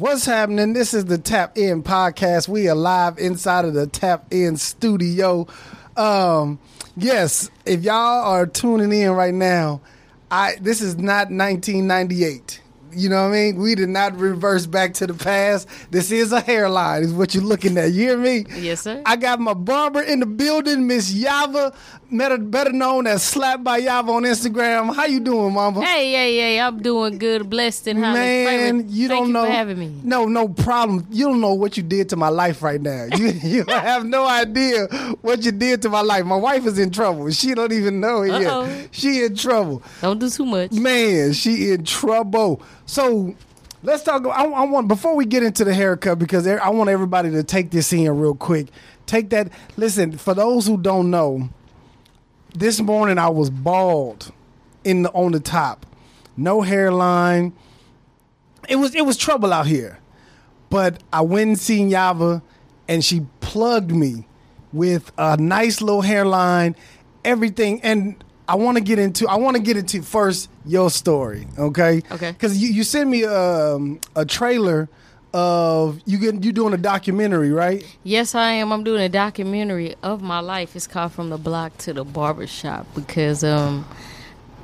What's happening? This is the Tap In podcast. We are live inside of the Tap In studio. Um, yes, if y'all are tuning in right now, I this is not 1998. You know what I mean? We did not reverse back to the past. This is a hairline, is what you're looking at. You hear me? Yes, sir. I got my barber in the building, Miss Yava, better, known as Slap by Yava on Instagram. How you doing, Mama? Hey, hey, hey! I'm doing good, blessed, and highly Man, you Thank don't you know. for having me. No, no problem. You don't know what you did to my life right now. You, you have no idea what you did to my life. My wife is in trouble. She don't even know it Uh-oh. yet. She in trouble. Don't do too much. Man, she in trouble. So let's talk. I, I want before we get into the haircut because I want everybody to take this in real quick. Take that. Listen, for those who don't know, this morning I was bald in the on the top, no hairline. It was it was trouble out here, but I went and seen Yava, and she plugged me with a nice little hairline, everything. And I want to get into I want to get into first your story, okay? Okay. Because you you sent me um, a trailer of you get you doing a documentary, right? Yes, I am. I'm doing a documentary of my life. It's called From the Block to the Barber Shop because um,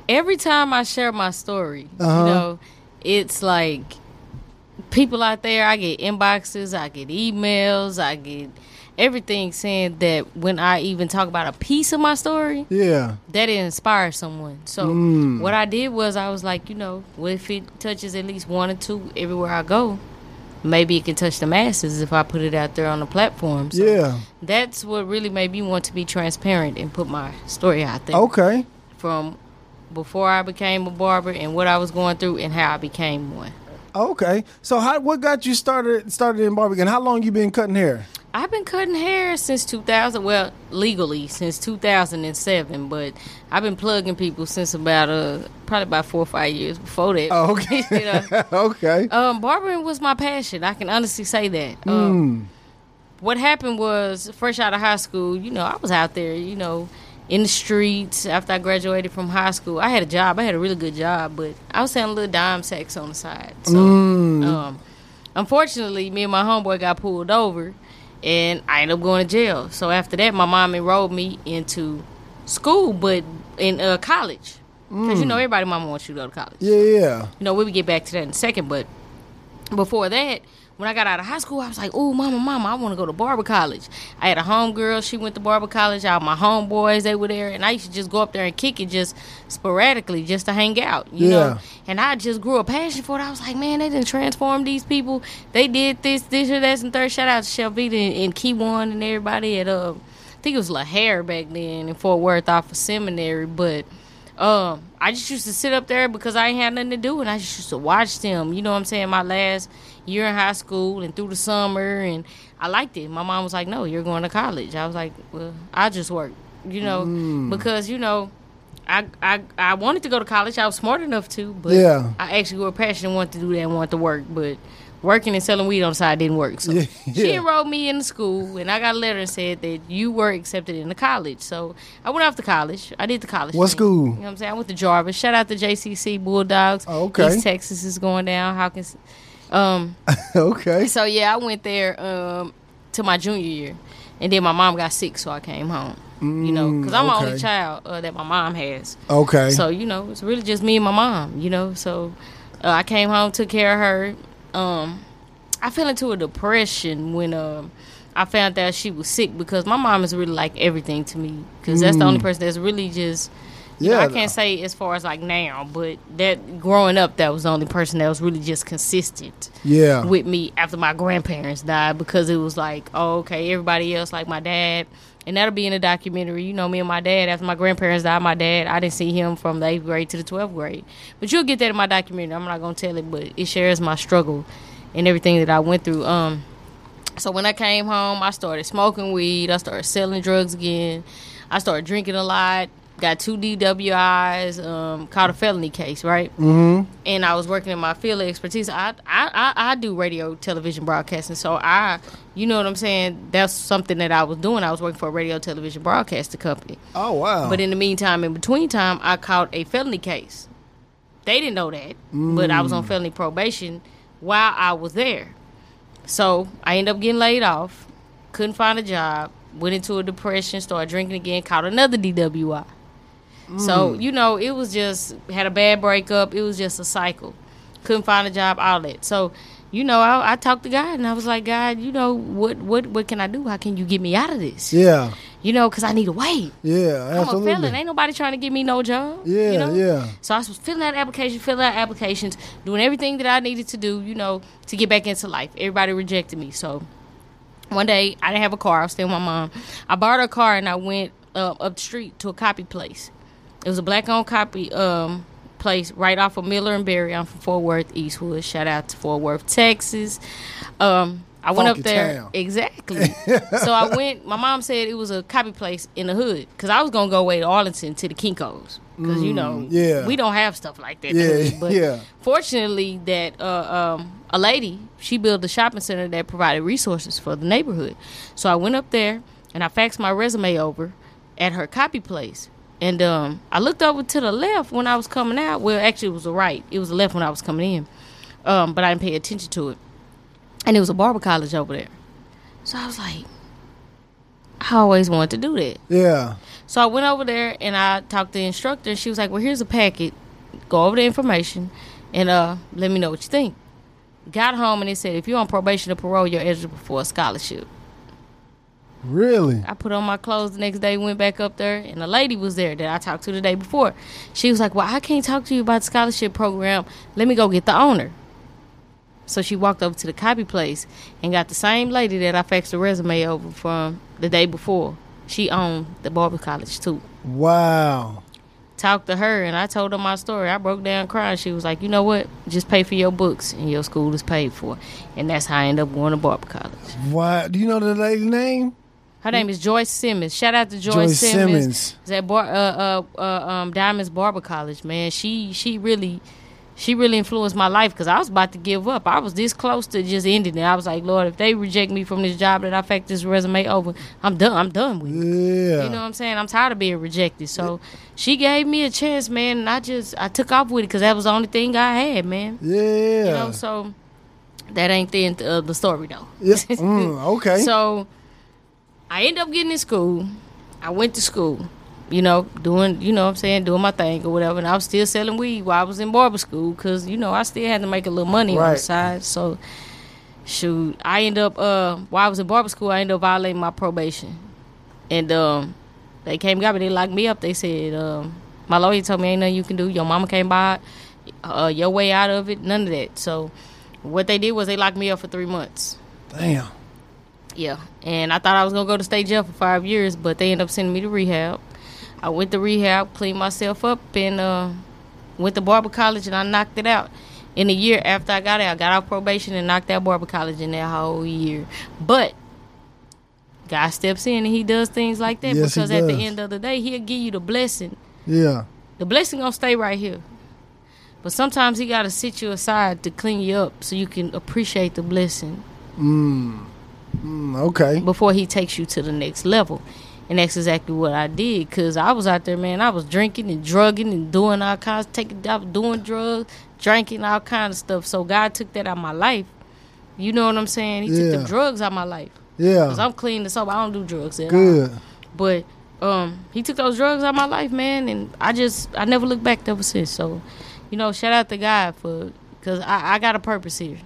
every time I share my story, Uh-huh. you know, it's like people out there. I get inboxes, I get emails, I get everything saying that when I even talk about a piece of my story, Yeah. that it inspires someone. So Mm. what I did was I was like, you know, what if it touches at least one or two everywhere I go? Maybe it can touch the masses if I put it out there on the platform. So Yeah. that's what really made me want to be transparent and put my story out there Okay. from before I became a barber and what I was going through and how I became one. Okay. So how what got you started started in barbering? How long you been cutting hair? I've been cutting hair since 2000. Well, legally since 2007, but I've been plugging people since about uh probably about four or five years before that. Oh, okay. you know, okay. um, barbering was my passion. I can honestly say that. Um, What happened was, fresh out of high school, you know, I was out there, you know, in the streets after I graduated from high school. I had a job. I had a really good job, but I was selling little dime sacks on the side. So, um, unfortunately, me and my homeboy got pulled over, and I ended up going to jail. So after that, my mom enrolled me into school, but in uh, college. Because, you know, everybody mama wants you to go to college Yeah, yeah. you know, we would get back to that in a second, but before that, when I got out of high school, I was like, "Oh, mama, mama, I want to go to barber college." I had a homegirl; she went to barber college. All my homeboys, they were there, and I used to just go up there and kick it just sporadically, just to hang out, you Yeah. know. And I just grew a passion for it. I was like, "Man, they didn't transform these people. They did this, this, or that." And third, shout out to Shelvita and, and Key One and everybody at uh, I think it was La Hair back then in Fort Worth off of Seminary, but. Um, I just used to sit up there because I ain't had nothing to do, and I just used to watch them. You know what I'm saying? My last year in high school and through the summer, and I liked it. My mom was like, "No, you're going to college." I was like, "Well, I just work," you know, mm. because you know, I, I I wanted to go to college. I was smart enough to, but Yeah. I actually were passionate, wanted to do that, and wanted to work, but working and selling weed on the side didn't work. So Yeah, she enrolled me in the school, and I got a letter and said that you were accepted into college. So I went off to college. I did the college. What thing. school? You know what I'm saying? I went to Jarvis. Shout out to JCC Bulldogs. Oh, okay. East Texas is going down. Hawkins. Um. okay. So yeah, I went there um to my junior year, and then my mom got sick, so I came home. you know, because I'm the only child uh, that my mom has. Okay. So you know, it's really just me and my mom. You know, so uh, I came home, took care of her. Um, I fell into a depression when um I found out she was sick because my mom is really like everything to me because that's the only person that's really just. You know. Yeah. I can't say as far as like now, but that growing up, that was the only person that was really just consistent yeah. with me after my grandparents died because it was like, oh, okay, everybody else, like my dad, and that'll be in the documentary. You know, me and my dad, after my grandparents died, my dad, I didn't see him from the eighth grade to the 12th grade. But you'll get that in my documentary. I'm not going to tell it, but it shares my struggle and everything that I went through. Um, so when I came home, I started smoking weed. I started selling drugs again. I started drinking a lot. Got two DWIs. Um, caught a felony case, right? Mm-hmm. and I was working in my field of expertise. I, I, I, I do radio, television broadcasting, so I, you know what I'm saying. That's something that I was doing. I was working for a radio, television broadcasting company. Oh wow. But in the meantime, in between time, I caught a felony case. They didn't know that, but I was on felony probation while I was there. So I ended up getting laid off, couldn't find a job, went into a depression, started drinking again, caught another DWI. So, you know, it was just had a bad breakup. It was just a cycle. Couldn't find a job, all that. So, you know, I, I talked to God and I was like, God, you know, what what what can I do? How can you get me out of this? Yeah. You know, because I need a way. Yeah. I'm a Absolutely. felon. Ain't nobody trying to give me no job. Yeah, you know? yeah. So I was filling out applications, filling out applications, doing everything that I needed to do, you know, to get back into life. Everybody rejected me. So one day I didn't have a car. I was staying with my mom. I borrowed a car and I went uh, up the street to a copy place. It was a black owned copy um, place right off of Miller and Berry. I'm from Fort Worth, Eastwood. Shout out to Fort Worth, Texas. Um, I went Funky up there town. exactly. so I went. My mom said it was a copy place in the hood because I was gonna go away to Arlington to the Kinkos because you know Mm, yeah. we don't have stuff like that. Yeah. But yeah. fortunately, that uh, um, a lady she built a shopping center that provided resources for the neighborhood. So I went up there and I faxed my resume over at her copy place. And um, I looked over to the left when I was coming out. Well, actually, it was the right. It was the left when I was coming in, um, but I didn't pay attention to it. And it was a barber college over there. So I was like, I always wanted to do that. Yeah. So I went over there and I talked to the instructor. And she was like, "Well, here's a packet. Go over the information and uh, let me know what you think." Got home and they said, "If you're on probation or parole, you're eligible for a scholarship." Really? I put on my clothes the next day, went back up there, and a lady was there that I talked to the day before. She was like, "Well, I can't talk to you about the scholarship program. Let me go get the owner." So she walked over to the copy place and got the same lady that I faxed the resume over from the day before. She owned the barber college too. Wow. talked to her and I told her my story. I broke down crying. She was like, you know what? Just pay for your books and your school is paid for. And that's how I ended up going to Barber College. Why? Do you know the lady's name? Her name is Joyce Simmons. Shout out to Joyce, Joyce Simmons. Simmons. At Bar- uh, uh, uh, um, Diamonds Barber College, man. She she really she really influenced my life because I was about to give up. I was this close to just ending it. I was like, Lord, if they reject me from this job that I faxed this resume over, I'm done. I'm done with it. Yeah. You know what I'm saying? I'm tired of being rejected. So she gave me a chance, man, and I just I took off with it because that was the only thing I had, man. yeah. You know, so that ain't the end of the story though. yeah. Mm, okay. So I ended up getting in school. I went to school, you know, doing, you know what I'm saying, doing my thing or whatever. And I was still selling weed while I was in barber school because, you know, I still had to make a little money on the side. So, shoot, I ended up, uh, while I was in barber school, I ended up violating my probation. And um, they came got me. They locked me up. They said, um, my lawyer told me ain't nothing you can do. Your mama came by, uh, your way out of it, none of that. So, what they did was they locked me up for three months. Damn. Yeah, and I thought I was gonna go to state jail for five years, but they ended up sending me to rehab. I went to rehab, cleaned myself up, and uh, went to barber college, and I knocked it out. In a year after I got out, I got out probation and knocked out barber college in that whole year. But God steps in and He does things like that Yes, because at the end of the day, He'll give you the blessing. Yeah. The blessing gonna stay right here. But sometimes He gotta sit you aside to clean you up so you can appreciate the blessing Mm, okay. before he takes you to the next level. And that's exactly what I did because I was out there, man. I was drinking and drugging and doing all kinds, taking, I was doing drugs, drinking all kind of stuff. So God took that out of my life. You know what I'm saying? He took the drugs out of my life Yeah. because Yeah. I'm clean and sober. I don't do drugs at all. Good. But um, he took those drugs out of my life, man, and I just I never looked back ever since. So, you know, shout out to God for because I, I got a purpose here.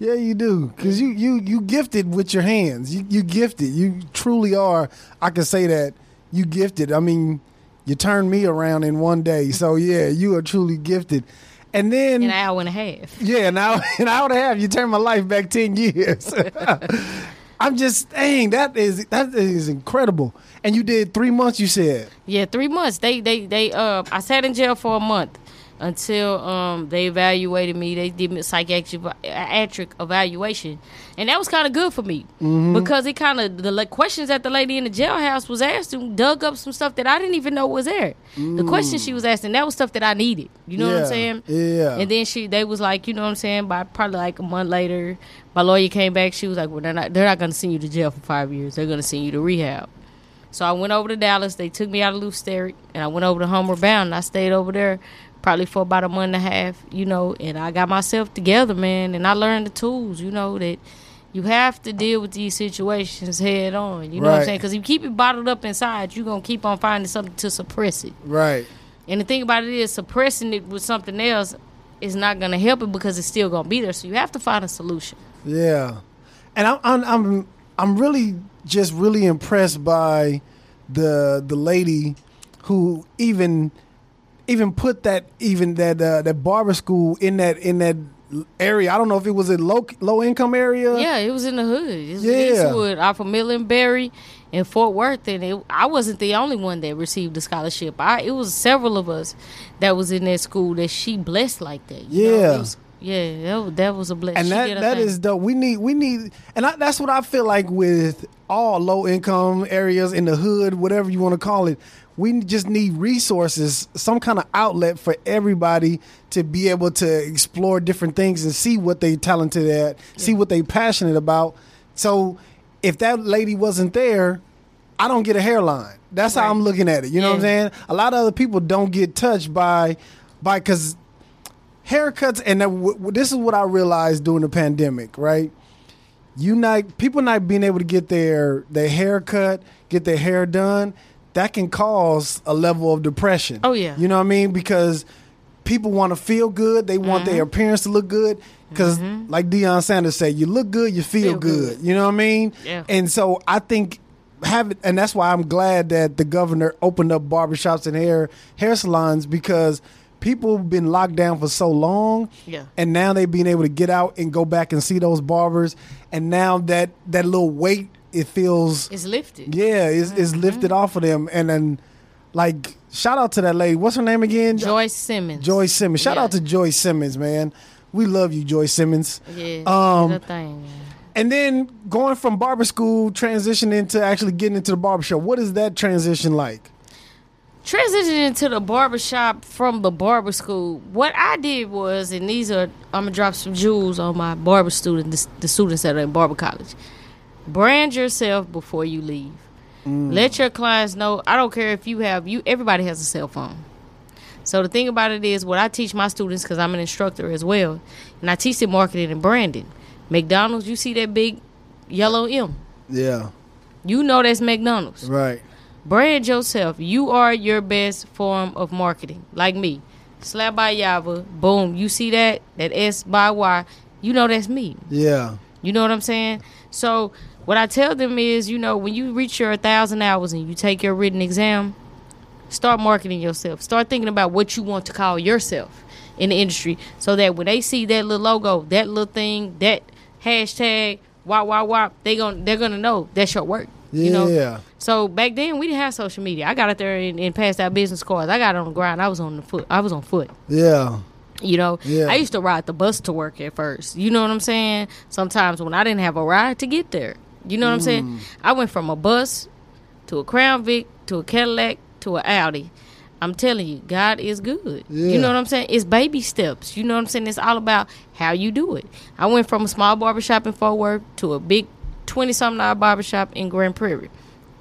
Yeah, you do. Cause you you you gifted with your hands. You you gifted. You truly are. I can say that you gifted. I mean, you turned me around in one day. So yeah, you are truly gifted. And then an hour and a half. yeah, now an hour and a half, you turned my life back ten years. I'm just dang, that is that is incredible. And you did three months. You said Yeah, three months. They they they uh I sat in jail for a month until um they evaluated me. They did me a psychiatric evaluation, and that was kind of good for me because it kind of the like, questions that the lady in the jailhouse was asking dug up some stuff that I didn't even know was there. The questions she was asking that was stuff that I needed. You know what I'm saying? yeah. And then she they was like, you know what I'm saying? By probably like a month later, my lawyer came back. She was like, well, they're not they're not gonna send you to jail for five years. They're gonna send you to rehab. So I went over to Dallas. They took me out of Sterrett, and I went over to Homeward Bound. And I stayed over there probably for about a month and a half, you know, and I got myself together, man, and I learned the tools, you know, that you have to deal with these situations head on. You know what I'm saying? Because if you keep it bottled up inside, you're going to keep on finding something to suppress it. Right. And the thing about it is, suppressing it with something else is not going to help it because it's still going to be there. So you have to find a solution. Yeah, and I'm I'm I'm, I'm really just really impressed by the the lady who even even put that even that uh, that barber school in that in that area. I don't know if it was a low low income area. Yeah, it was in the hood. It's Yeah. Eastwood, off of Miller and Berry and Fort Worth, and it, I wasn't the only one that received the scholarship. I it was several of us that was in that school that she blessed like that. you know? Yeah. It was- yeah, that, was- that was a blessing. and that that thing. is dope. We need we need, and I, that's what I feel like with all low income areas in the hood, whatever you want to call it. We just need resources, some kind of outlet for everybody to be able to explore different things and see what they talented at, see what they passionate about. So, if that lady wasn't there, I don't get a hairline. That's how I'm looking at it. You know what I'm saying? A lot of other people don't get touched by by because haircuts and that, w- w- this is what I realized during the pandemic, right? You not people not being able to get their their haircut, get their hair done, that can cause a level of depression. Oh, yeah. You know what I mean? Because people want to feel good, they want Mm-hmm. their appearance to look good cuz like Deion Sanders said, you look good, you feel, Feel good. good. You know what I mean? Yeah. And so I think have it, and that's why I'm glad that the governor opened up barbershops and hair hair salons because people have been locked down for so long. Yeah. And now they being able to get out and go back and see those barbers, and now that that little weight it feels it's lifted. yeah is is Mm-hmm. lifted off of them, and then like shout out to that lady. What's her name again? Joyce Simmons. Joyce Simmons. Shout Yeah. out to Joyce Simmons, man. We love you, Joyce Simmons. Yeah. Um. Thing. And then going from barber school, transitioning to actually getting into the barbershop. What is that transition like? transitioning into the barber shop from the barber school what i did was and these are i'm gonna drop some jewels on my barber students the, the students that are in barber college brand yourself before you leave mm. let your clients know i don't care if you have you everybody has a cell phone so the thing about it is what i teach my students because i'm an instructor as well and i teach them marketing and branding mcdonald's you see that big yellow m Yeah, you know that's mcdonald's right. Brand yourself. You are your best form of marketing. Like me. Slap by Yava. Boom. You see that? That S by Y. You know that's me. Yeah, You know what I'm saying? So what I tell them is, you know, when you reach your thousand hours and you take your written exam, start marketing yourself. Start thinking about what you want to call yourself in the industry so that when they see that little logo, that little thing, that hashtag, wop wop wop, they gon' they're gonna know that's your work. yeah. You know? So back then we didn't have social media. I got out there and, and passed out business cards. I got on the ground. I was on the foot. I was on foot. yeah, You know, Yeah. I used to ride the bus to work at first. You know what I'm saying? Sometimes when I didn't have a ride to get there. You know what I'm Mm. saying? I went from a bus to a Crown Vic to a Cadillac to an Audi. I'm telling you, God is good. Yeah. You know what I'm saying? It's baby steps. You know what I'm saying? It's all about how you do it. I went from a small barbershop in Fort Worth to a big 20 something dollar barbershop in Grand Prairie.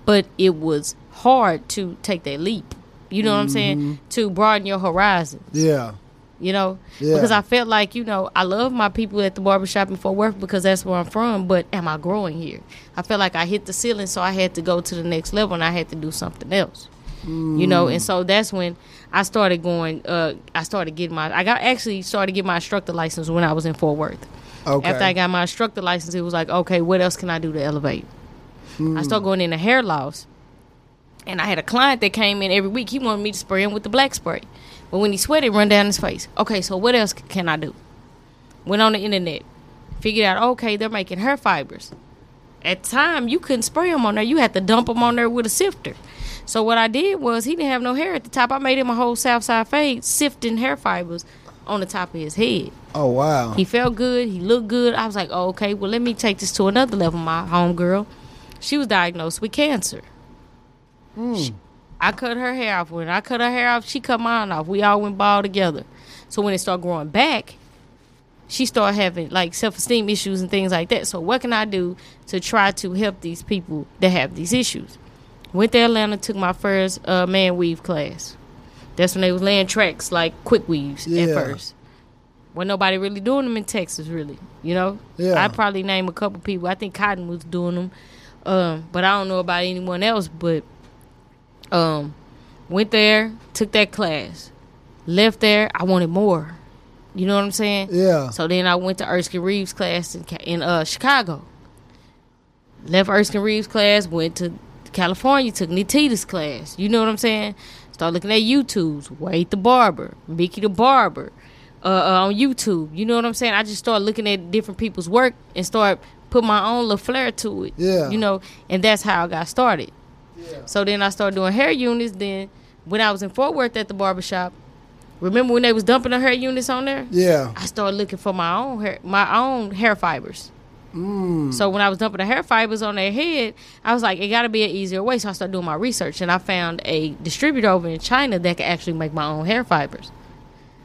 But it was hard to take that leap. You know what I'm Mm-hmm. saying? To broaden your horizons yeah, you know? Yeah. because i felt like you know i love my people at the barbershop in fort worth because that's where i'm from but am i growing here? I felt like i hit the ceiling so i had to go to the next level and i had to do something else you know? And so that's when i started going uh i started getting my i got actually started getting my instructor license when i was in fort worth. Okay. after i got my instructor license it was like okay what else can i do to elevate? I started going into hair loss and I had a client that came in every week. He wanted me to spray him with the black spray. But when he sweated, run down his face. Okay, so what else can I do? Went on the internet. Figured out, okay, they're making hair fibers. At the time, you couldn't spray them on there. You had to dump them on there with a sifter. So what I did was, he didn't have no hair at the top. I made him a whole south side fade, sifting hair fibers on the top of his head. oh wow. He felt good. He looked good. I was like, oh, okay, well, let me take this to another level. My homegirl, she was diagnosed with cancer. She- I cut her hair off. When I cut her hair off, she cut mine off. We all went bald together. So when it started growing back, she started having like self esteem issues and things like that. So what can I do to try to help these people that have these issues? Went to Atlanta, took my first uh, man weave class. That's when they was laying tracks like quick weaves Yeah. at first. When nobody really doing them in Texas, really. You know, Yeah. I probably name a couple people. I think Cotton was doing them, um, but I don't know about anyone else. But um, went there, took that class, left there. I wanted more. You know what I'm saying? Yeah. So then I went to Erskine Reeves class in in uh, Chicago. Left Erskine Reeves class, went to California, took Nitita's class. You know what I'm saying? Start looking at YouTube's Wade the Barber, Mickey the Barber, uh, uh, on YouTube. You know what I'm saying? I just start looking at different people's work and start put my own little flair to it. Yeah. You know, and that's how I got started. So then I started doing hair units. Then when I was in Fort Worth at the barbershop, remember when they was dumping the hair units on there? Yeah. I started looking for my own hair, my own hair fibers. Mm. So when I was dumping the hair fibers on their head, I was like, it got to be an easier way. So I started doing my research, and I found a distributor over in China that could actually make my own hair fibers.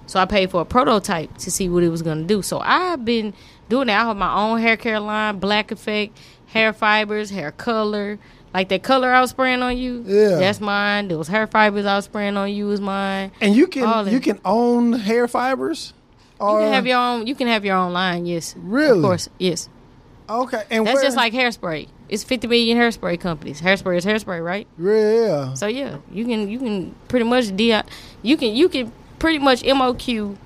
So I paid for a prototype to see what it was going to do. So I've been doing that. I have my own hair care line, Black Effect, hair fibers, hair color. Like that color I was spraying on you, Yeah. that's mine. Those hair fibers I was spraying on you is mine. And you can you can own hair fibers. You can have your own. You can have your own line. Yes, Really? Of course, yes. okay. And That's where, just like hairspray. It's 50 million hairspray companies. Hairspray is hairspray, right? yeah. So yeah, you can you can pretty much di you can you can pretty much MOQ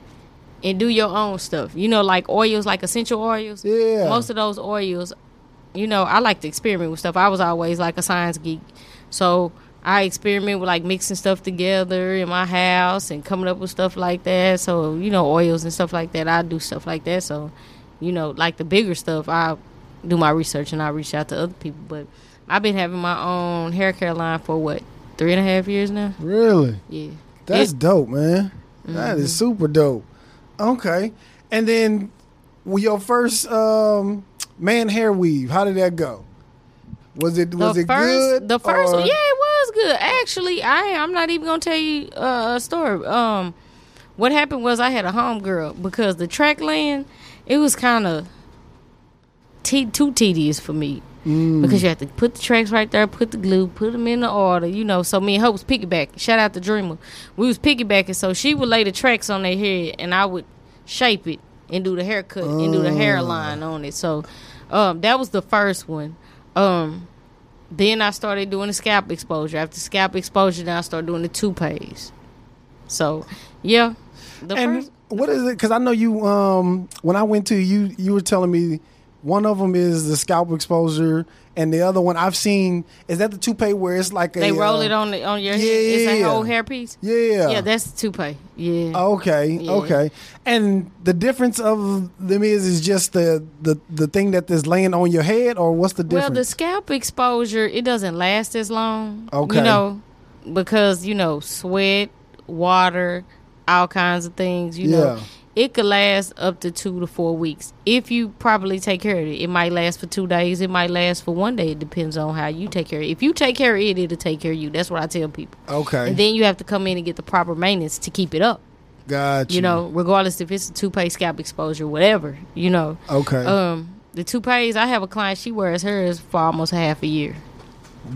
and do your own stuff. You know, like oils, like essential oils. Yeah. Most of those oils, you know, I like to experiment with stuff. I was always like a science geek, so I experiment with like mixing stuff together in my house and coming up with stuff like that. So you know, oils and stuff like that. I do stuff like that. So you know, like the bigger stuff, I do my research and I reach out to other people. But I've been having my own hair care line for what three and a half years now. Really? Yeah, That's It- dope, man. That is Mm-hmm. super dope. Okay. And then your first um, man hair weave, how did that go? Was it was the it first, good? The first, or- one, yeah, it was good. Actually, I I'm not even gonna tell you uh, a story. Um, what happened was I had a home girl because the track land it was kind of te- too tedious for me Mm. because you have to put the tracks right there, put the glue, put them in the order. You know, so me and her was piggybacking. Shout out to Dreamer. We was piggybacking, so she would lay the tracks on their head, and I would shape it and do the haircut and do the hairline on it. So, um, that was the first one. Um, then I started doing the scalp exposure. After scalp exposure, then I started doing the toupees. So, yeah, the And first. what is it? Because I know you. Um, when I went to you, you were telling me one of them is the scalp exposure, and the other one I've seen is that the toupee where it's like a They roll uh, it on the, on your yeah, head. It's yeah, a whole hair piece. Yeah, Yeah, that's the toupee. Yeah. Okay, Yeah. okay. And the difference of them is is just the the the thing that is laying on your head, or what's the difference? Well, the scalp exposure it doesn't last as long. Okay. You know, because you know sweat, water, all kinds of things. You know, Yeah. It could last up to two to four weeks if you properly take care of it. It might last for two days. It might last for one day. It depends on how you take care of it. If you take care of it, it'll take care of you. That's what I tell people. okay, And then you have to come in and get the proper maintenance to keep it up. got you. You know, regardless if it's a toupee scalp exposure, whatever. You know. okay. Um, the toupees, I have a client. She wears hers for almost half a year,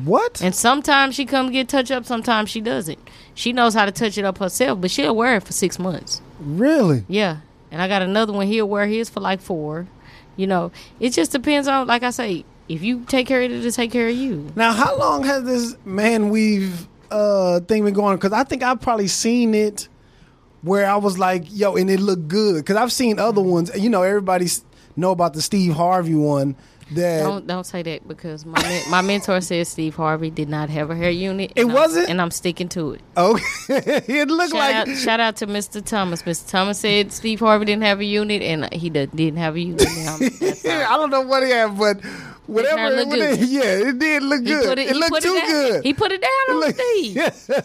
what? and sometimes she come get touch up. Sometimes she doesn't. She knows how to touch it up herself, but she'll wear it for six months. really? Yeah, and I got another one. He'll wear his for like four. You know, it just depends on. Like I say, if you take care of it, it'll take care of you. Now, how long has this man weave uh thing been going? On? Because I think I've probably seen it where I was like, yo, and it looked good. Because I've seen other ones. You know, everybody know about the Steve Harvey one. That Don't don't say that because my men- my mentor said Steve Harvey did not have a hair unit. It and I'm- wasn't? and I'm sticking to it. okay, it looked Shout like out, shout out to Mr. Thomas. Mr. Thomas said Steve Harvey didn't have a unit, and he did, didn't have a unit. Now, that's all. I don't know what he had, but whatever. it, good. yeah, it did look good. It, it, looked too it good. He put it down on look- Steve.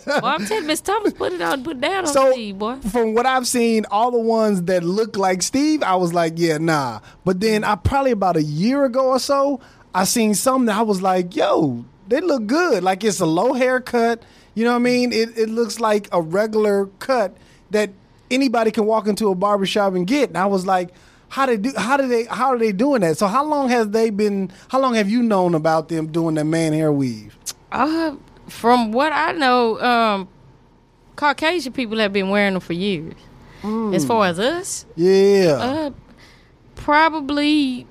Well, I'm telling Mr. Thomas, put it on, put it down on so Steve, boy. from what I've seen, all the ones that look like Steve, I was like, yeah, nah. But then I probably about a year ago or so, I seen some that I was like, yo, they look good. Like it's a low haircut. You know what I mean? It it looks like a regular cut that anybody can walk into a barbershop and get. And I was like, how they do how do they how are they doing that? So how long has they been how long have you known about them doing the man hair weave? Uh, from what I know, um, Caucasian people have been wearing them for years. As far as us, Yeah. uh, probably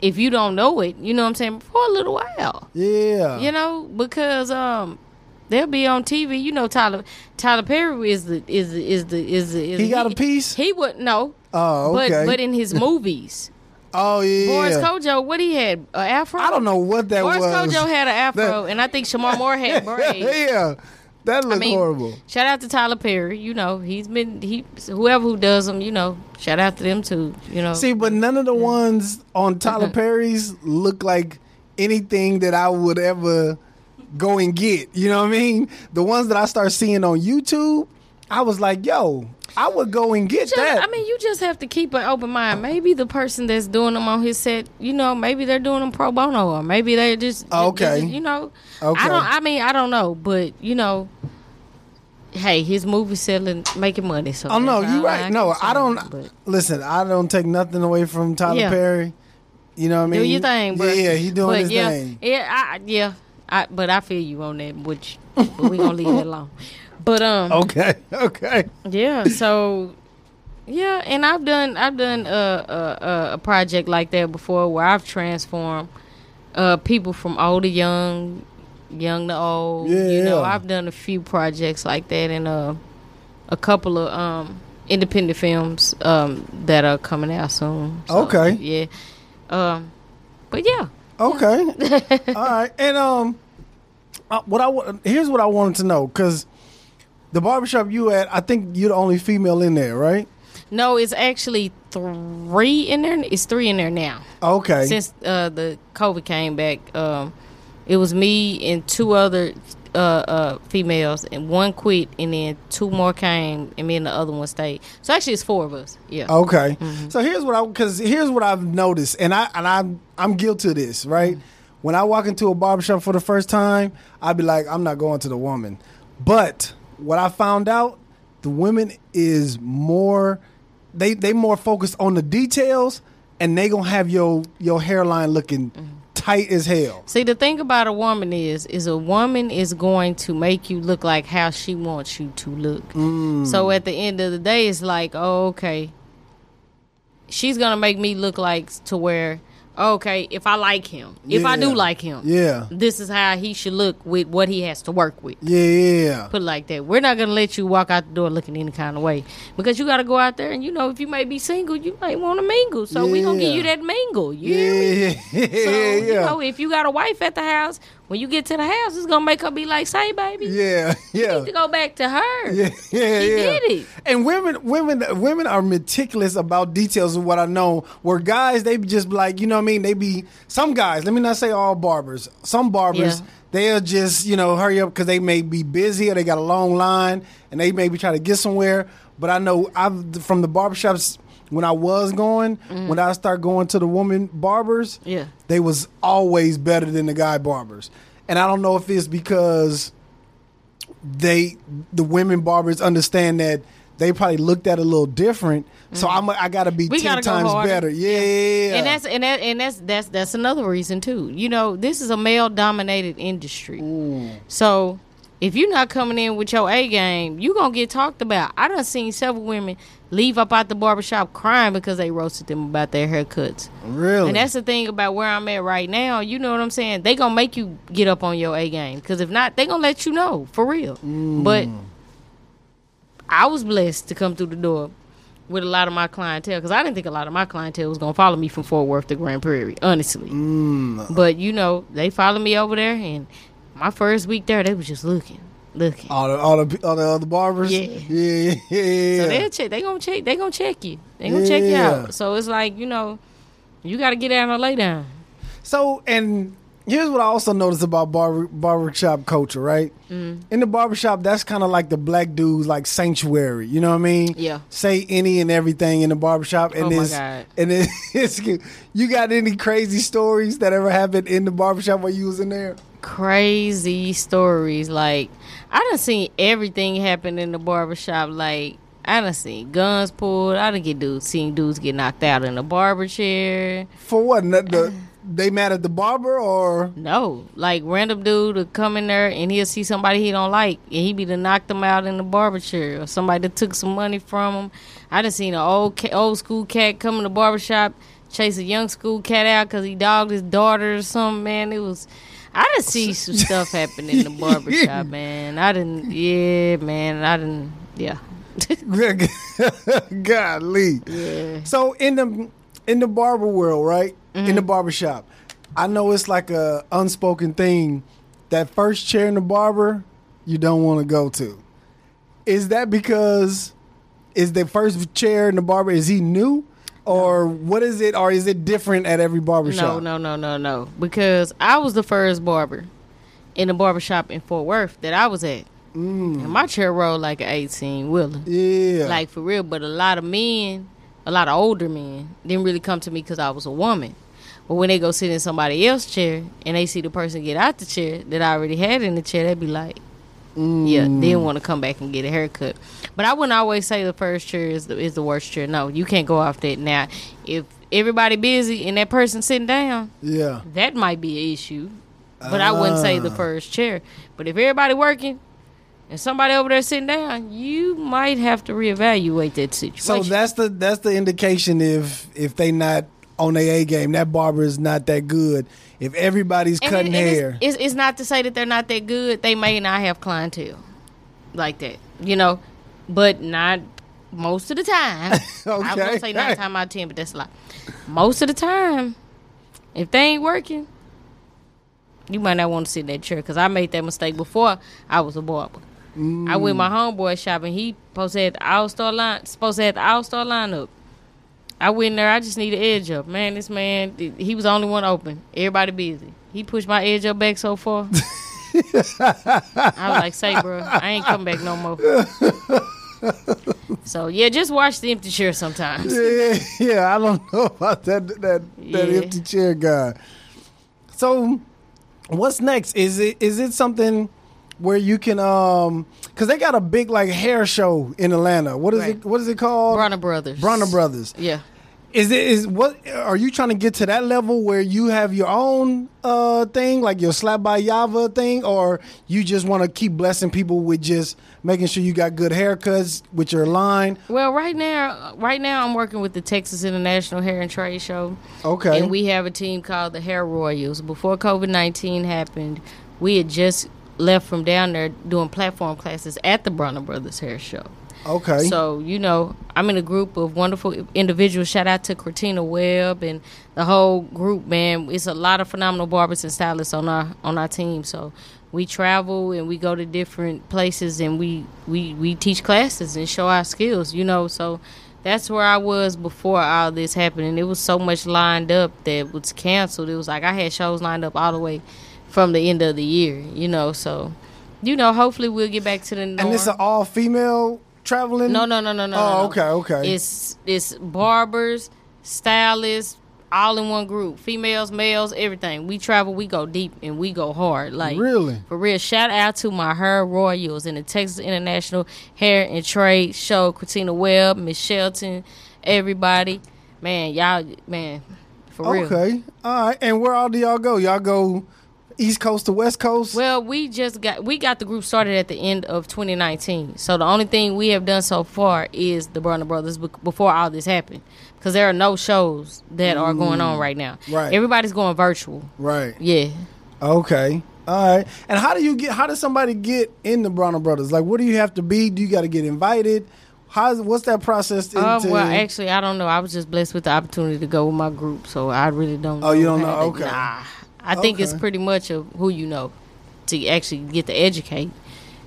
if you don't know it, you know what I'm saying, for a little while. yeah. You know, because um they'll be on TV. You know, Tyler Tyler Perry is the is the, is the is the is He got a piece? He would no. Oh, okay. But but in his movies, oh yeah. Boris Kodjoe, what he had an afro. I don't know what that Boris was. Boris Kodjoe had an afro, That- and I think Shemar Moore had braids. yeah. That I mean, horrible. shout out to Tyler Perry. You know, he's been he whoever who does them. You know, shout out to them too. You know, See, but none of the ones on Tyler Uh-huh. Perry's look like anything that I would ever go and get. You know what I mean? The ones that I start seeing on YouTube, I was like, yo, I would go and get just, that. I mean, you just have to keep an open mind. Maybe the person that's doing them on his set, you know, maybe they're doing them pro bono, or maybe they're just Okay. just, you know. Okay. I don't. I mean, I don't know, but you know, hey, his movie selling, making money. So oh no, that's you all right. can No, I don't. but- listen, I don't take nothing away from Tyler Yeah. Perry. You know what I mean? do your thing, bro. Yeah, he doing but his yeah, thing. Yeah, I, yeah. I, but I feel you on that, which but we gonna leave it alone. But um, Okay, okay. yeah. So yeah, and I've done I've done a a, a project like that before where I've transformed uh people from old to young, young to old. Yeah, You know, Yeah. I've done a few projects like that and uh a couple of um independent films um that are coming out soon. So, Okay. Yeah. Um but yeah. Okay. All right. And um, uh, what I here's what I wanted to know because the barbershop you at, I think you're the only female in there, right? No, it's actually three in there. It's three in there now. Okay. Since uh, the COVID came back, um, it was me and two other uh, uh, females, and one quit, and then two more came, and me and the other one stayed. So actually, it's four of us. Yeah. Okay. Mm-hmm. So here's what I because here's what I've noticed, and I and I'm I'm guilty of this, right? Mm-hmm. When I walk into a barbershop for the first time, I'd be like, I'm not going to the woman. But what I found out, the women is more they they more focused on the details, and they gonna have your your hairline looking Mm-hmm. tight as hell. See, the thing about a woman is, is a woman is going to make you look like how she wants you to look. Mm. So at the end of the day, it's like, oh, okay, she's gonna make me look like to where, okay, if I like him, if I do like him, Yeah. this is how he should look with what he has to work with. Yeah, yeah. Put it like that. We're not gonna let you walk out the door looking any kind of way because you got to go out there and you know if you may be single, you might want to mingle. So we gonna give you that mingle. You hear me? Yeah, yeah, So, yeah, you know, if you got a wife at the house, when you get to the house, it's gonna make her be like, "Say, baby, yeah, yeah, you need to go back to her." Yeah, yeah, She yeah. did it. And women, women, women are meticulous about details of what I know. Where guys, they just be like, you know what I mean? They be some guys. Let me not say all barbers. Some barbers, Yeah. they'll just you know hurry up because they may be busy or they got a long line and they may be trying to get somewhere. But I know I've from the barbershops when I was going, when I start going to the woman barbers, Mm-hmm. Yeah. they was always better than the guy barbers. And I don't know if it's because they the women barbers understand that they probably looked at a little different. So I'm I got to be Mm-hmm. We ten gotta times harder. better. Yeah. yeah. And that's and that and that's that's that's another reason too. You know, this is a male dominated industry. So if you're not coming in with your A game, you're gonna get talked about. I done seen several women leave up out the barbershop crying because they roasted them about their haircuts. really. And that's the thing about where I'm at right now. You know what I'm saying? They gonna make you get up on your A game because if not, they gonna let you know for real. Mm. But I was blessed to come through the door with a lot of my clientele because I didn't think a lot of my clientele was gonna follow me from Fort Worth to Grand Prairie, honestly. Mm. But you know, they followed me over there, and my first week there, they was just looking, looking. all the all the all the other barbers. Yeah. Yeah. Yeah. So they check. They gonna check. They gonna check you. They gonna check you out. So it's like you know, you got to get down or lay down. So, and here's what I also noticed about barber barbershop culture, right? Mm. In the barbershop, that's kind of like the black dudes like sanctuary. You know what I mean? Yeah. Say any and everything in the barbershop, and Oh my it's God. and it, it's you got any crazy stories that ever happened in the barbershop while you was in there? crazy stories. Like I done seen everything happen in the barbershop. Like I done seen guns pulled. I done get dudes seen dudes get knocked out in the barber chair. For what? The, the, they mad at the barber or No, like random dude to come in there and he'll see somebody he don't like and he be to knock them out in the barber chair or somebody that took some money from him. I done seen an old old school cat come in the barber shop chase a young school cat out because he dogged his daughter or something. Man, it was. I done see some stuff happen in the barber shop, man. I didn't. Yeah, man. I didn't. Yeah. Golly. Yeah. So in the in the barber world, right? In Mm-hmm. the barber shop, I know it's like a unspoken thing. That first chair in the barber, you don't want to go to. Is that because is the first chair in the barber is he new, or what is it, or is it different at every barber No, shop? no, no, no, no. Because I was the first barber in the barber shop in Fort Worth that I was at. Mm. And my chair rolled like an 18 wheeler. Yeah. Like for real. But a lot of men, a lot of older men, didn't really come to me because I was a woman. But when they go sit in somebody else's chair and they see the person get out the chair that I already had in the chair, they'd be like, Mm. they didn't want to come back and get a haircut. But I wouldn't always say the first chair is the, is the worst chair. No, you can't go off that. Now, if everybody busy and that person sitting down, yeah. that might be an issue. But I wouldn't say the Ah. first chair. But if everybody working and somebody over there sitting down, you might have to reevaluate that situation. So that's the that's the indication if if they not on their A game, that barber is not that good. If everybody's And cutting it- hair, It's, it's, it's not to say that they're not that good. They may not have clientele like that, you know, but not most of the time. I Okay. gonna say nine times out of ten, but that's a lot. Most of the time, if they ain't working, you might not want to sit in that chair. Cause I made that mistake before I was a barber. I went mm. my homeboy shop and he supposed to have the all star line supposed to have the all star lineup. I went in there, I just need an edge up. Man, this man he was the only one open. Everybody busy. He pushed my edge up back so far. I was like, say bro, I ain't come back no more. so yeah, just watch the empty chair sometimes. yeah, yeah, I don't know about that that that Yeah. empty chair guy. So, what's next? Is it is it something where you can um because they got a big like hair show in Atlanta. What is Right. it? What is it called? Bronner Brothers. Bronner Brothers. Yeah. Is it is what are you trying to get to that level where you have your own uh thing like your slap by Yava thing, or you just want to keep blessing people with just making sure you got good haircuts with your line? Well, right now, right now I'm working with the Texas International Hair and Trade Show. Okay, And we have a team called the Hair Royals. Before COVID 19 happened, we had just left from down there doing platform classes at the Bronner Brothers Hair Show. okay, So, you know, I'm in a group of wonderful individuals. Shout out to Cortina Webb and the whole group, man. It's a lot of phenomenal barbers and stylists on our on our team. So we travel and we go to different places and we, we, we teach classes and show our skills, you know. So that's where I was before all this happened. And it was so much lined up that was canceled. It was like I had shows lined up all the way from the end of the year, you know. So, you know, hopefully we'll get back to the norm. and it's an all female traveling. No, no, no, no, no. Oh, no, okay, okay. It's it's barbers, stylists, all in one group. Females, males, everything. We travel, we go deep, and we go hard. Like Really? for real. Shout out to my hair royals in the Texas International Hair and Trade Show. Christina Webb, Miss Shelton, everybody. Man, y'all, man, for real. Okay, all right. And where all do y'all go? Y'all go East Coast to West Coast? Well, we just got we got the group started at the end of 2019. So the only thing we have done so far is the Bronner Brothers be- before all this happened, because there are no shows that are going on right now. Right. Everybody's going virtual. right. Yeah. Okay. All right. And how do you get? How does somebody get in the Bronner Brothers? Like, what do you have to be? Do you got to get invited? How's what's that process? Um, into- well, actually, I don't know. I was just blessed with the opportunity to go with my group, so I really don't. Oh, you don't know? Okay. Nah. I think it's pretty much of who you know to actually get to educate.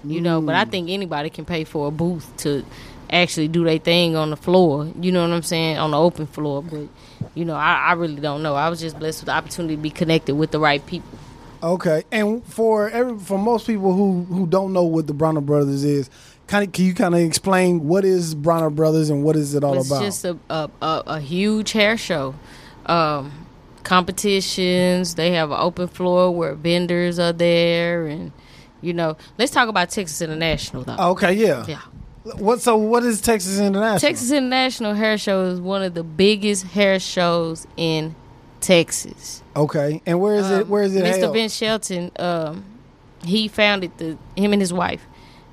You know, but Mm. I think anybody can pay for a booth to actually do their thing on the floor. You know what I'm saying? On the open floor, but you know, I, I really don't know. I was just blessed with the opportunity to be connected with the right people. okay. And for every for most people who who don't know what the Bronner Brothers is, kind of can you kind of explain what is Bronner Brothers and what is it all it's about? It's just a, a, a, a huge hair show. Um, competitions. They have an open floor where vendors are there, and you know. Let's talk about Texas International though. okay. Yeah. Yeah, What? So what is Texas International? Texas International Hair Show is one of the biggest hair shows in Texas. Okay. And where is it? Um, Where is it? Mr. held? Vince Shelton, um, he founded the him and his wife.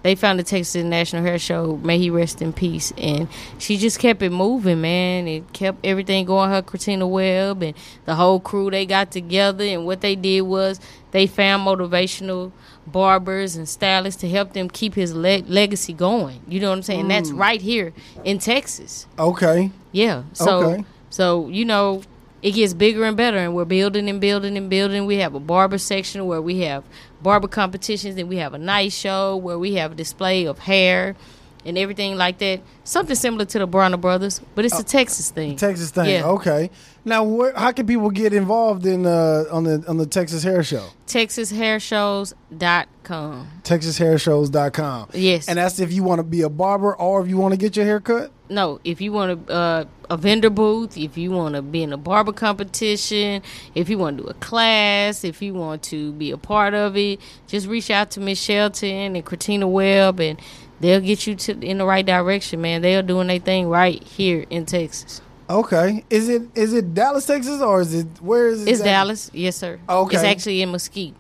They found the Texas National Hair Show. May he rest in peace. And she just kept it moving, man. It kept everything going. Her Christina Webb and the whole crew they got together. And what they did was they found motivational barbers and stylists to help them keep his le- legacy going. You know what I'm saying? Mm. That's right here in Texas. Okay. Yeah. So Okay. so you know it gets bigger and better, and we're building and building and building. We have a barber section where we have barber competitions, and we have a night show where we have a display of hair and everything like that. Something similar to the Bronner Brothers, but it's a oh, Texas thing. Oh, Texas thing. Yeah. Okay. Now, where, how can people get involved in uh, on the on the Texas Hair Show? TexasHairShows.com. TexasHairShows.com. Yes. And that's if you want to be a barber or if you want to get your hair cut. No, if you want to uh, a vendor booth, if you want to be in a barber competition, if you want to do a class, if you want to be a part of it, just reach out to Miss Shelton and Christina Webb, and they'll get you to in the right direction, man. They are doing their thing right here in Texas. Okay. Is it is it Dallas, Texas, or is it where is it? It's at? Dallas, yes, sir. Okay. it's actually in Mesquite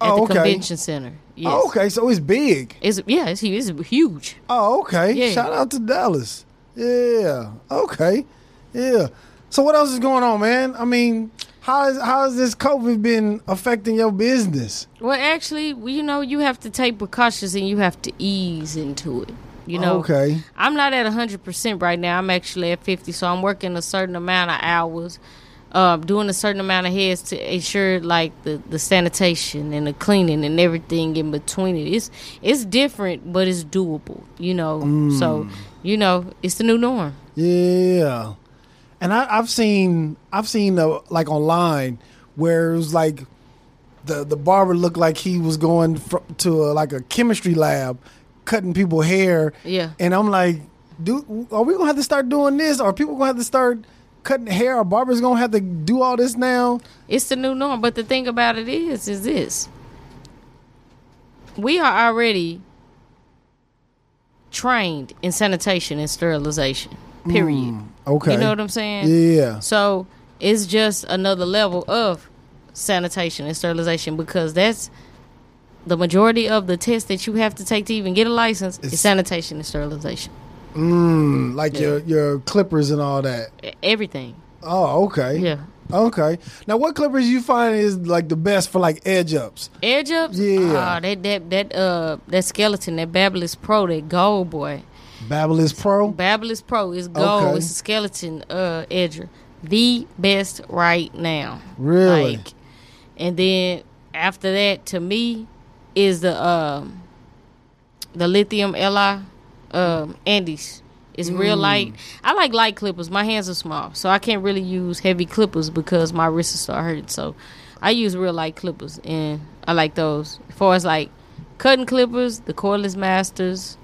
at Oh, the convention center. Yes. Oh, okay, so it's big. It's yeah, it's, it's huge. Oh, okay. Yeah. Shout out to Dallas. Yeah. Okay. Yeah. So what else is going on, man? I mean, how is how has this COVID been affecting your business? Well, actually, you know, you have to take precautions and you have to ease into it. You know, Okay. I'm not at 100% right now. I'm actually at 50, so I'm working a certain amount of hours, uh, doing a certain amount of heads to ensure like the, the sanitation and the cleaning and everything in between it. It's it's different, but it's doable. You know, so you know it's the new norm. Yeah. And I, I've seen I've seen uh, like online where it was like the the barber looked like he was going fr- to a, like a chemistry lab, cutting people hair. Yeah. And I'm like, do are we gonna have to start doing this? Or are people gonna have to start cutting hair? Or barbers gonna have to do all this now? It's the new norm. But the thing about it is, is this: we are already trained in sanitation and sterilization. Period. Mm, okay. You know what I'm saying? Yeah. So it's just another level of sanitation and sterilization because that's the majority of the tests that you have to take to even get a license It's- is sanitation and sterilization. Mm, like Yeah. your your clippers and all that. Everything. Oh, okay. Yeah. Okay. Now, what clippers you find is like the best for like edge ups? Edge ups? Yeah. Ah, that that that uh that skeleton, that Babyliss Pro, that gold boy. Babyliss Pro. Babyliss Pro is gold. Okay. It's a skeleton uh edger. The best right now. Really? Like and then after that to me is the um the lithium Li um Andis. It's real Mm. light. I like light clippers. My hands are small, so I can't really use heavy clippers because my wrists start hurting. So I use real light clippers, and I like those. As far as like cutting clippers, the cordless masters,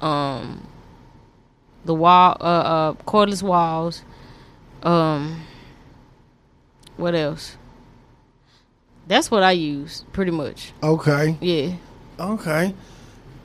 um, the Wahl, uh, uh, cordless Wahls, um, what else? That's what I use pretty much. Okay. Yeah. Okay.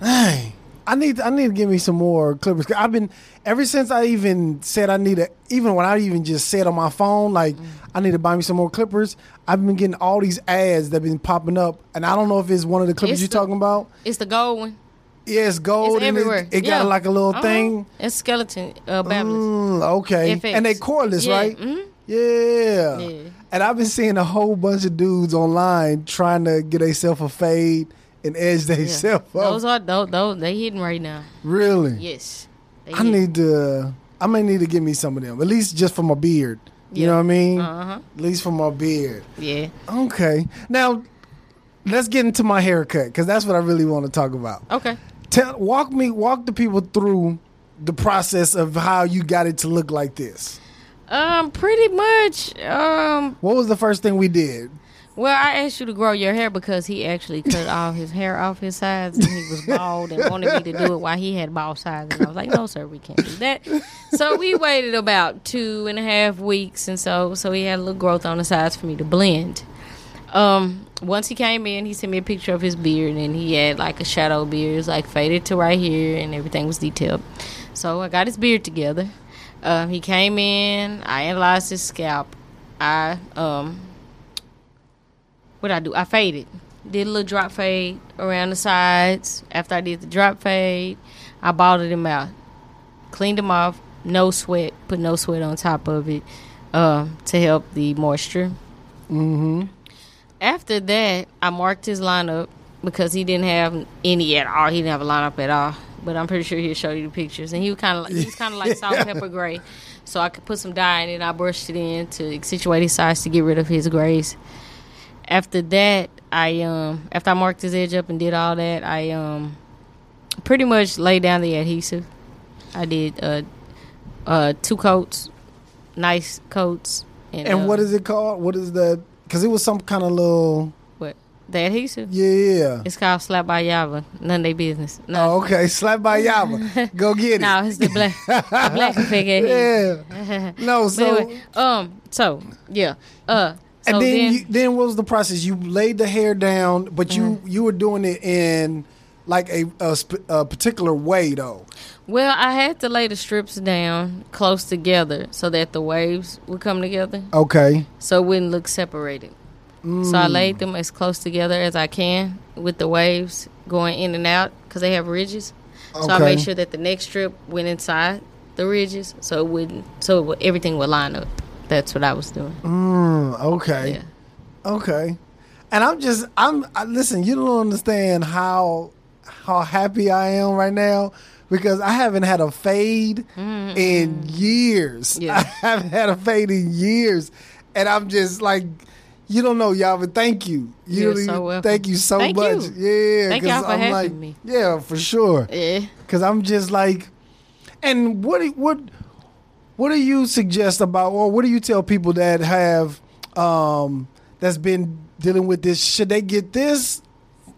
Dang. I need I need to give me some more Clippers. I've been ever since I even said I need a even when I even just said on my phone like I need to buy me some more clippers. I've been getting all these ads that've been popping up, and I don't know if it's one of the clippers It's you're the- talking about. It's the gold one. Yeah, it's gold It's and everywhere. it, it got Yeah. like a little Uh-huh. thing. It's skeleton uh, Mm, okay, FX. and they cordless, Yeah, right? mhm. Yeah. Yeah. And I've been seeing a whole bunch of dudes online trying to get themselves a fade and edge Yeah. themselves up. Those are those, those they hitting right now. really? Yes. I need to. I may need to get me some of them, at least just for my beard. You know what I mean? Uh huh. At least for my beard. Yeah. Okay. Now, let's get into my haircut because that's what I really want to talk about. Okay. Tell, walk me, walk the people through the process of how you got it to look like this. Um, pretty much. Um, What was the first thing we did? well, I asked you to grow your hair because he actually cut all his hair off his sides and he was bald and wanted me to do it while he had bald sides. And I was like, no, sir, we can't do that. So we waited about two and a half weeks, and so so he had a little growth on the sides for me to blend. Um, once he came in, he sent me a picture of his beard, and he had like a shadow beard, it was like faded to right here, and everything was detailed. So I got his beard together. Um, he came in, I analyzed his scalp, I um, what I do? I faded. Did a little drop fade around the sides. After I did the drop fade, I balled him out, cleaned him off, no sweat, put no sweat on top of it uh, to help the moisture. Mm-hmm. After that, I marked his lineup because he didn't have any at all. He didn't have a lineup at all. But I'm pretty sure he'll show you the pictures. And he was kind of like, he's kind of like salt and pepper gray. So I could put some dye in it. I brushed it in to accentuate his size to get rid of his grays. After that, I um after I marked his edge up and did all that, I um pretty much laid down the adhesive. I did uh uh two coats, nice coats. And, And uh, what is it called? What is that? Because it was some kind of little. The adhesive? Yeah, yeah. It's called Slap by Yava. None of their business. No, Oh, okay. Slap by Yava. Go get it. no, it's the black, the black adhesive. Yeah. No, so anyway, um, so yeah, uh, so and then then, you, then what was the process? You laid the hair down, but you Mm-hmm. you were doing it in like a a, sp- a particular way though. well, I had to lay the strips down close together so that the waves would come together, Okay. so it wouldn't look separated. So I laid them as close together as I can with the waves going in and out because they have ridges. So I made sure that the next strip went inside the ridges, so it wouldn't, so it would, everything would line up. That's what I was doing. Mm, okay. Yeah. Okay. And I'm just I'm I, listen. You don't understand how how happy I am right now because I haven't had a fade in years. Mm-hmm. Yeah. I haven't had a fade in years, and I'm just like. You don't know, y'all, but thank you. You You're really- so welcome. Thank you so Thank much. you. Yeah, Thank 'cause y'all for I'm having like, me. Yeah, for sure. Yeah. Because I'm just like, and what do- what what do you suggest about, or what do you tell people that have um that's been dealing with this? Should they get this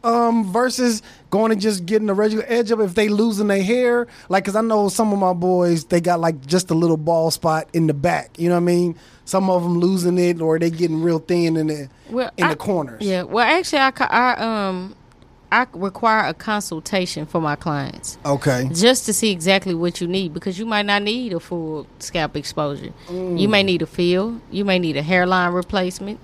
um versus going and just getting a regular edge up if they losing their hair? Like, because I know some of my boys they got like just a little bald spot in the back. You know what I mean? Some of them losing it, or they getting real thin in the Well, in I- the corners. Yeah. Well, actually, I, I um I require a consultation for my clients Okay. just to see exactly what you need because you might not need a full scalp exposure. You may need a fill. You may need a hairline replacement.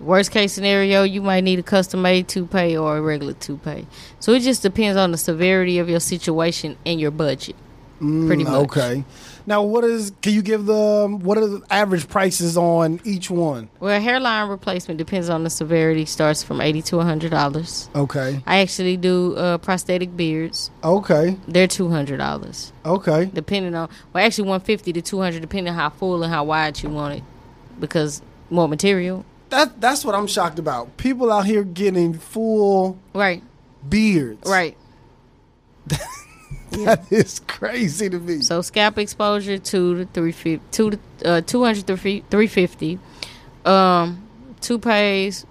Worst case scenario, you might need a custom made toupee or a regular toupee. So it just depends on the severity of your situation and your budget. Pretty Mm, much. Okay. Now, what is? Can you give the what are the average prices on each one? Well, hairline replacement depends on the severity. Starts from eighty to hundred dollars. Okay. I actually do uh, prosthetic beards. Okay. They're two hundred dollars, Okay. depending on. Well, actually, one fifty to two hundred, depending on how full and how wide you want it, because more material. That that's what I'm shocked about. People out here getting full Right, beards. right. That is crazy to me. So scalp exposure two to three fifty, two to uh, two hundred to three fifty. Um, toupees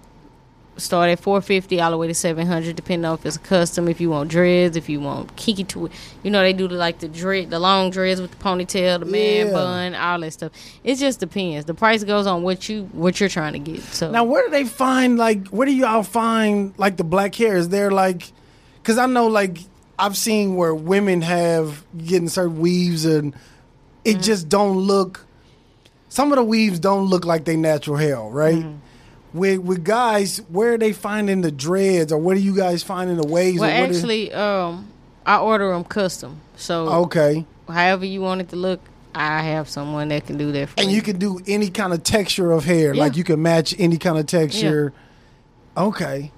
start at four fifty all the way to seven hundred, depending on if it's a custom, if you want dreads, if you want kinky to it. You know they do the, like the dread, the long dreads with the ponytail, the man Yeah. bun, all that stuff. It just depends. The price goes on what you what you're trying to get. So Now, where do they find like? Where do y'all find like the black hair? Is there like? Because I know like I've seen where women have getting certain weaves and it just don't look. Some of the weaves don't look like they natural hair, right? With with guys, where are they finding the dreads, or what are you guys finding the waves? well, or what is- actually, um, I order them custom. So okay, however you want it to look, I have someone that can do that for and you can do any kind of texture of hair, Yeah. like you can match any kind of texture. Okay,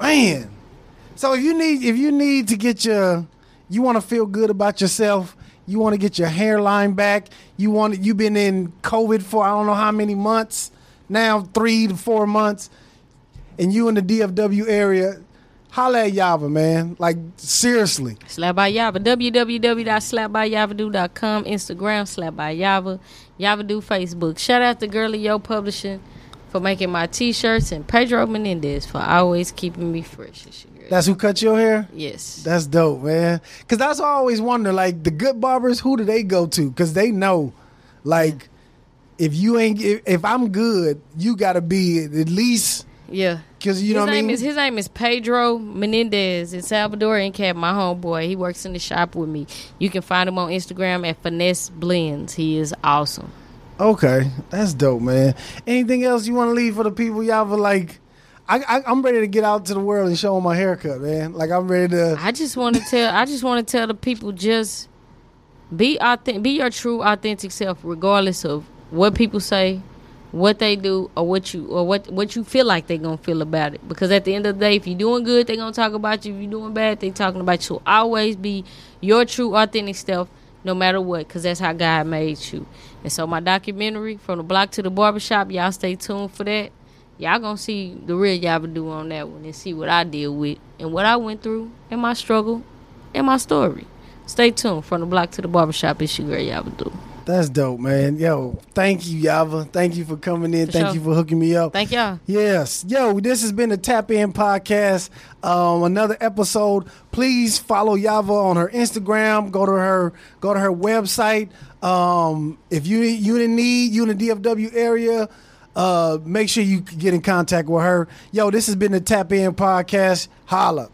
man. So if you need if you need to get your you want to feel good about yourself, you want to get your hairline back. You want you've been in COVID for I don't know how many months now, three to four months, and you in the DFW area. Holla at Yava, man. Like seriously. Slap by Yava. www.slapbyyavadu.com. Instagram, Slap by Yava. Yavadu Facebook. Shout out to Girly Yo Publishing for making my t shirts and Pedro Menendez for always keeping me fresh. That's who cut your hair? yes. That's dope, man. Cause that's I always wonder, like the good barbers, who do they go to? Cause they know, like, if you ain't, if, if I'm good, you gotta be at least, yeah. cause you his know what I name mean. is his name is Pedro Menendez in Salvador and Cab, my homeboy. He works in the shop with me. You can find him on Instagram at Finesse Blends. He is awesome. Okay, that's dope, man. Anything else you want to leave for the people? Y'all were like, I, I'm ready to get out to the world and show them my haircut, man. Like I'm ready to. I just want to tell. I just want to tell the people just be authentic. Be your true, authentic self, regardless of what people say, what they do, or what you or what what you feel like they're gonna feel about it. Because at the end of the day, if you're doing good, they're gonna talk about you. If you're doing bad, they talking about you. So always be your true, authentic self, no matter what. Because that's how God made you. And so my documentary, from the block to the barbershop, y'all stay tuned for that. Y'all gonna see the real Yava do on that one and see what I deal with and what I went through and my struggle and my story. Stay tuned from the block to the barbershop. It's your girl do. That's dope, man. Yo, thank you, Yava. Thank you for coming in. For thank sure. you for hooking me up. Thank y'all. Yes. Yo, this has been the Tap In Podcast. Um, another episode. Please follow Yava on her Instagram. Go to her go to her website. Um, if you you in need, you in the DFW area, uh, make sure you get in contact with her. Yo, this has been the Tap In Podcast. Holla.